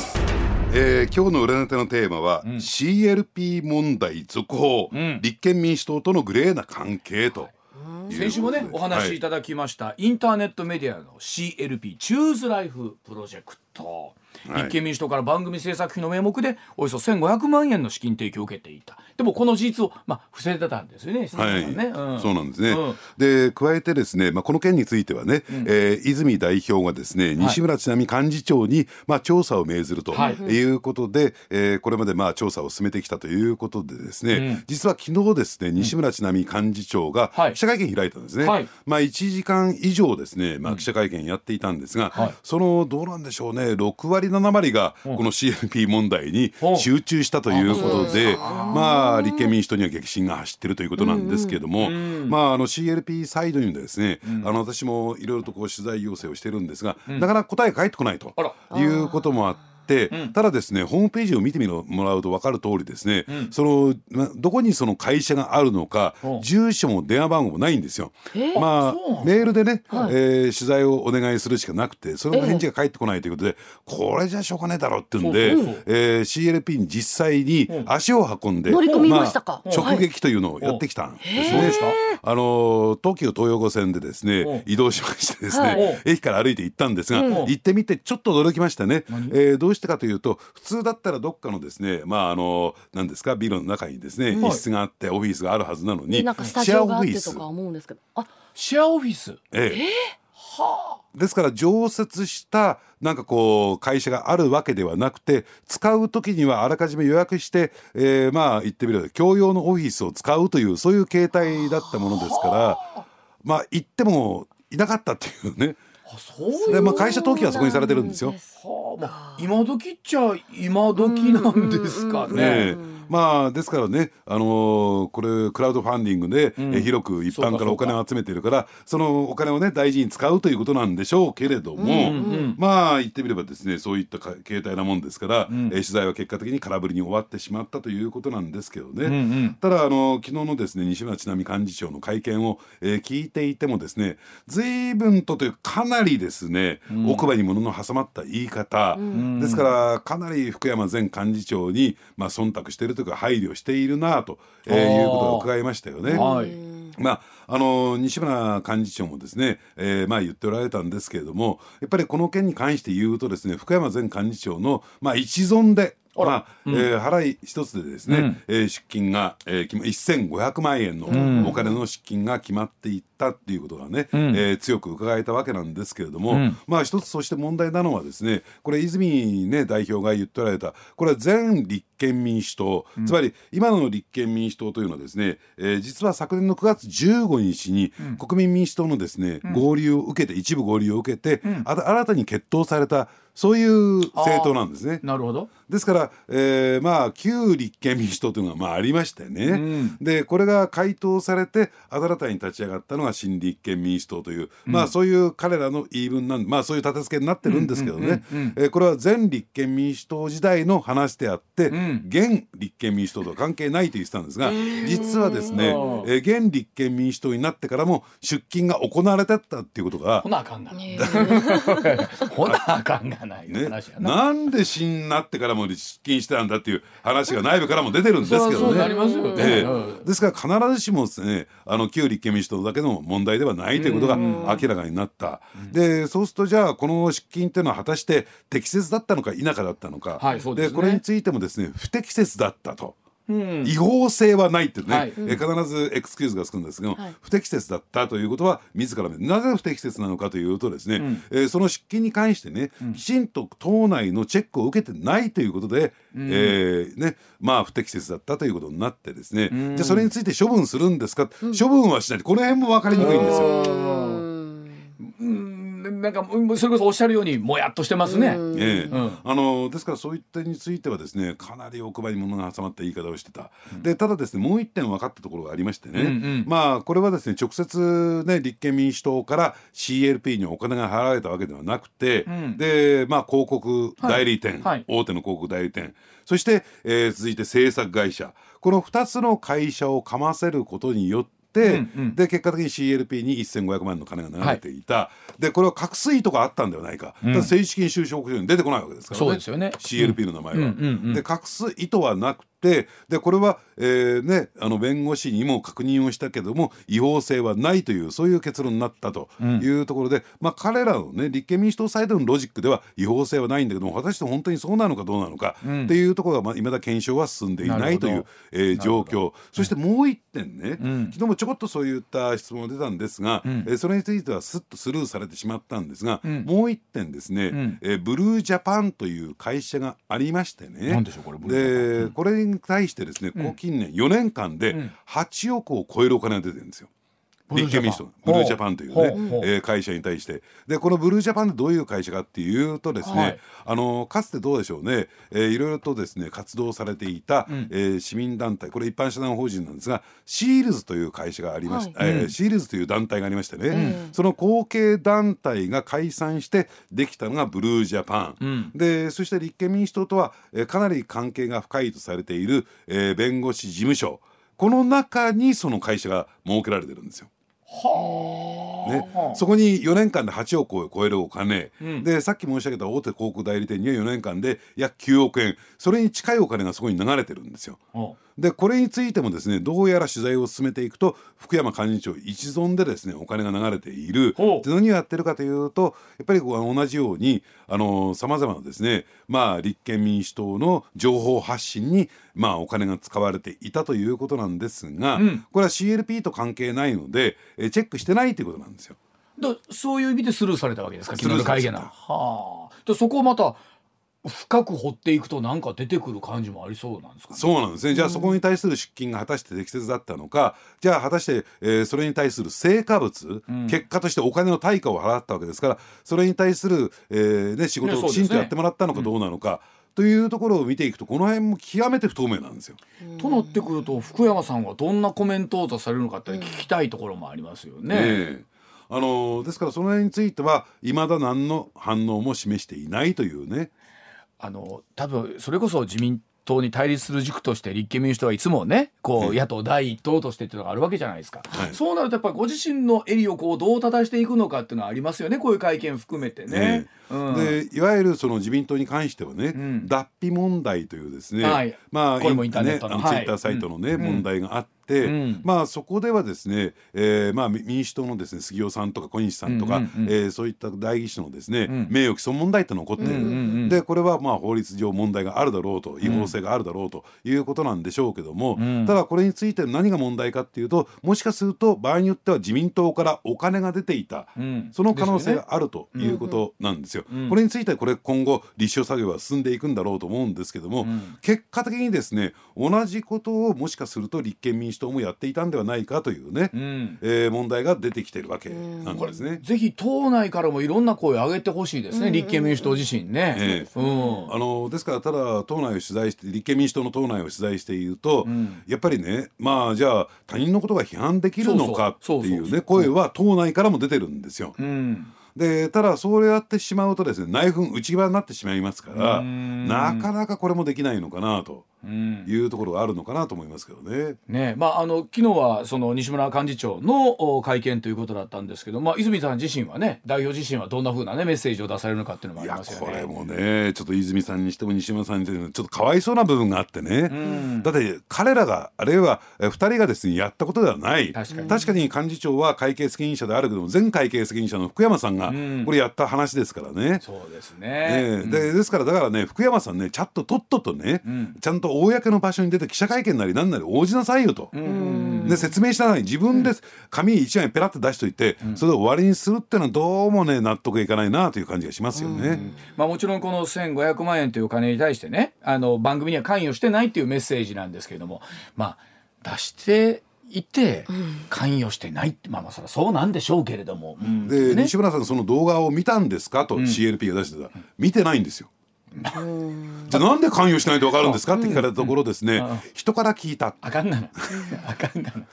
えー、今日の裏ネタのテーマは、うん、CLP 問題続報、うん、立憲民主党とのグレーな関係と、はい。先週もねお話しいただきました、はい、インターネットメディアの CLP チューズライフプロジェクト。立憲民主党から番組制作費の名目でおよそ1500万円の資金提供を受けていたでもこの事実を、まあ、伏せてたんですよね、はい。ね。うん、そうなんですね、うん、で加えてですね、まあ、この件についてはね、うん、えー、泉代表がですね西村智奈美幹事長に、まあ、調査を命ずるとい。うことで、はい、えー、これまでまあ調査を進めてきたということでですね、実は昨日ですね西村智奈美幹事長が記者会見開いたんですね、はい、まあ、1時間以上ですね、まあ、記者会見やっていたんですが、そのどうなんでしょうね6割7割がこの CLP 問題に集中したということで、まあ立憲民主党には激震が走ってるということなんですけれども、まああの CLP サイドにはですね、あの私もいろいろとこう取材要請をしてるんですが、なかなか答えが返ってこないということもあって。、うん、ただですねホームページを見てみもらうと分かる通りですね、うん、そのどこにその会社があるのか、住所も電話番号もないんですよ。まあメールでね、はい、えー、取材をお願いするしかなくてそれの返事が返ってこないということで、これじゃしょうがねえだろうっていうんで、えー、CLP に実際に足を運んで、乗り込みましたか、まあ、直撃というのをやってきたんですね。あの東急東横線でですね移動しましてですね、駅から歩いて行ったんですが、行ってみてちょっと驚きましたね。えー、どうしてかというと普通だったらどっかのですねまああの何ですかビルの中にですね、一室があってオフィスがあるはずなのにシェアオフィス。シェアオフィス？ええ。はあ、ですから常設したなんかこう会社があるわけではなくて使う時にはあらかじめ予約して、えー、まあ言ってみれば共用のオフィスを使うというそういう形態だったものですからまあ行ってもいなかったっていうね。そうでまあ会社登記はそこにされてるんですよ。はあ、まあ今時っちゃ今時なんですかね。ねまあですからね、あのー、これクラウドファンディングで、うん、広く一般からお金を集めているからそのお金をね大事に使うということなんでしょうけれども、うんうん、まあ言ってみればですねそういった形態なもんですから、うん、え取材は結果的に空振りに終わってしまったということなんですけどね、うんうん、ただあの昨日のですね西村智奈美幹事長の会見を、えー、聞いていてもですね随分とというかなりですね、奥歯に物の挟まった言い方、ですからかなり福山前幹事長にまあ忖度しているととか配慮しているなと、えー、いうことを伺いましたよね。はい、まああの西村幹事長もですね、えー、まあ言っておられたんですけれどもやっぱりこの件に関して言うとですね福山前幹事長の、まあ、一存でまあうん、えー、払い一つでですね、うん、えー、出金が、えー、1500万円のお金の出金が決まっていったっていうことがね、うん、えー、強く伺えたわけなんですけれども、うん、まあ一つそして問題なのはですねこれ泉、ね、代表が言っておられたこれは全立憲民主党、つまり今の立憲民主党というのはですね、えー、実は昨年の9月15日に国民民主党のですね、合流を受けて一部合流を受けて、新たに決闘されたそういう政党なんですね。なるほどですから、えー、まあ旧立憲民主党というのがまあありましてね、うん、でこれが回答されて新たに立ち上がったのが新立憲民主党という、うん、まあそういう彼らの言い分なんまあそういう立て付けになってるんですけどね、えこれは前立憲民主党時代の話であって、うん、現立憲民主党とは関係ないと言ってたんですが、実はですね、えー、現立憲民主党になってからも出金が行われてたっていうことがほなあかんが <laughs> ほなあかんがないね、なんで新になってからも出金してたんだっていう話が内部からも出てるんですけどね。えー、ですから必ずしもですねあの旧立憲民主党だけの問題ではないということが明らかになった。でそうするとじゃあこの出金っていうのは果たして適切だったのか否かだったのか、はいで、ね、これについてもですね不適切だったと。違法性はないってね、はい、え必ずエクスキューズがつくんですが、はい、不適切だったということは自らなぜ不適切なのかというとですね、うん、えー、その出金に関してね、うん、きちんと党内のチェックを受けてないということで、うん、えー、ね、まあ不適切だったということになってですね、じゃあそれについて処分するんですか、処分はしない。この辺も分かりにくいんですよ。なんかそれこそおっしゃるようにもやっとしてますね。ええ、うん、あのですからそういったについてはですねかなり奥歯に物が挟まった言い方をしてた。うん、でただですねもう一点分かったところがありましてね、うんうん、まあこれはですね直接ね立憲民主党から CLP にお金が払われたわけではなくて、うん、でまあ広告代理店、はい。はい、大手の広告代理店そして、えー、続いて制作会社。この2つの会社をかませることによってうんうん、で結果的に CLP に1500万円の金が流れていた、はい、でこれは隠す意図があったんではないか,、うん、正式に収支報告書に出てこないわけですからね。そうですよね。CLP の名前は。で隠す意図はなくででこれは、えーね、あの弁護士にも確認をしたけども違法性はないというそういう結論になったというところで、うん、まあ、彼らの、ね、立憲民主党サイドのロジックでは違法性はないんだけども果たして本当にそうなのかどうなのか、うん、っていうところが、まあ、未だ検証は進んでいないという、えー、状況。そしてもう一点ね、うん、昨日もちょこっとそういった質問が出たんですが、うん、えー、それについてはすっとスルーされてしまったんですが、もう一点ですね、うん、えー、ブルージャパンという会社がありましてね。でこれに対してですねここ近年4年間で8億を超えるお金が出てるんですよ。立憲民主党ブルージャパンという。ね、えー、会社に対して。でこのブルージャパンってどういう会社かっていうとですね、はい、あのかつてどうでしょうね、えー、いろいろとですね活動されていた、うん、えー、市民団体。これ一般社団法人なんですがシールズという会社がありまして、はい、えー、シールズという団体がありましてね、うん、その後継団体が解散してできたのがブルージャパン、うん、でそして立憲民主党とは、えー、かなり関係が深いとされている、えー、弁護士事務所。この中にその会社が設けられてるんですよ。ね、そこに4年間で8億を超えるお金、うん、でさっき申し上げた大手広告代理店には4年間で約9億円。それに近いお金がそこに流れてるんですよ。でこれについてもですねどうやら取材を進めていくと福山幹事長一存でですねお金が流れている。で何をやってるかというとやっぱり同じようにさまざまなですねまあ立憲民主党の情報発信にまあお金が使われていたということなんですが、うん、これは CLP と関係ないのでえチェックしてないということなんですよ。そういう意味でスルーされたわけですか昨日の会見な。はあ、そこをまた深く掘っていくとなんか出てくる感じもありそうなんですか、ね、そうなんですね。じゃあそこに対する出金が果たして適切だったのか。じゃあ果たして、えー、それに対する成果物、うん、結果としてお金の対価を払ったわけですからそれに対する、えーね、仕事をきちんとやってもらったのかどうなのか、というところを見ていくとこの辺も極めて不透明なんですよ。となってくると福山さんはどんなコメントを出されるのかって聞きたいところもありますよね。ねあのですからその辺についてはいまだ何の反応も示していないというね。あの多分それこそ自民党に対立する軸として立憲民主党はいつもねこう野党第一党としてっていうのがあるわけじゃないですか、はい、そうなるとやっぱりご自身の襟をこうどう正していくのかっていうのはありますよねこういう会見含めてね。うん、でいわゆるその自民党に関してはね、うん、脱皮問題というですね、はい、まあこれもインターネットの、ね、ツイッターサイトのね、問題があって。、うん、まあそこではですね、えー、まあ民主党のですね杉尾さんとか小西さんとか、うんうんうん、えー、そういった代議士のですね、うん、名誉毀損問題っての起こっている、うんうんうん、でこれはまあ法律上問題があるだろうと違法性があるだろうということなんでしょうけども、うん、ただこれについて何が問題かっていうともしかすると場合によっては自民党からお金が出ていた、うん、その可能性があるということなんですよ。すね、これについてはこれ今後立証作業は進んでいくんだろうと思うんですけども、結果的にですね同じことをもしかすると立憲民主党もやっていたんではないかというね、うん、えー、問題が出てきてるわけなんですね。ぜひ党内からもいろんな声を上げてほしいですね、うん、立憲民主党自身ね。えー、うん、あのですからただ党内を取材して立憲民主党の党内を取材していると、うん、やっぱりねまあじゃあ他人のことが批判できるのかっていうね声は党内からも出てるんですよ。うん。でただそうやってしまうとですね内紛内側になってしまいますからなかなかこれもできないのかなと。いうところがあるのかなと思いますけどね。ねまああの昨日はその西村幹事長の会見ということだったんですけど、まあ泉さん自身はね代表自身はどんなふうなねメッセージを出されるのかっていうのもありますよね。これもねちょっと泉さんにしても西村さんにしてもちょっとかわいそうな部分があってね。だって彼らがあるいは二人がですねやったことではない確かに確かに幹事長は会計責任者であるけども前会計責任者の福山さんがこれやった話ですからね。そうですね。ねでですからだからね福山さんねちゃんととっととね、ちゃんと公の場所に出て記者会見なり何なり応じなさいよと。で説明したのに自分で紙一枚ペラッと出しといて、それで終わりにするっていうのはどうもね納得いかないなという感じがしますよね。まあ、もちろんこの1500万円というお金に対してねあの番組には関与してないっていうメッセージなんですけれどもまあ出していて関与してないって、まあまあそれはそうなんでしょうけれども、うん、で、ね、西村さんその動画を見たんですか？と CLP が出してた、見てないんですよ。じゃあなんで関与しないと分かるんですか？って聞かれたところですね、人から聞いた。あかんなな。あかんなな。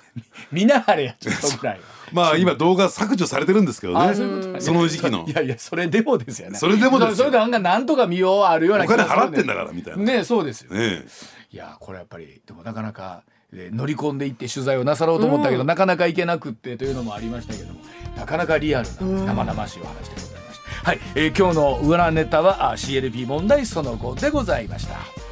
見ながらやっちゃったぐらい <laughs> まあ今動画削除されてるんですけどね。その時期の。いやいやそれでもですよね。それでもですよ。それであんなんとか見ようあるようなお金払ってんだからみたいな。ねそうですよ、ね、いやこれやっぱりでもなかなか乗り込んでいって取材をなさろうと思ったけど、なかなか行けなくってというのもありましたけどもなかなかリアルな生々しいお話でございますはい、えー、今日の裏ネタは CLP 問題その後でございました。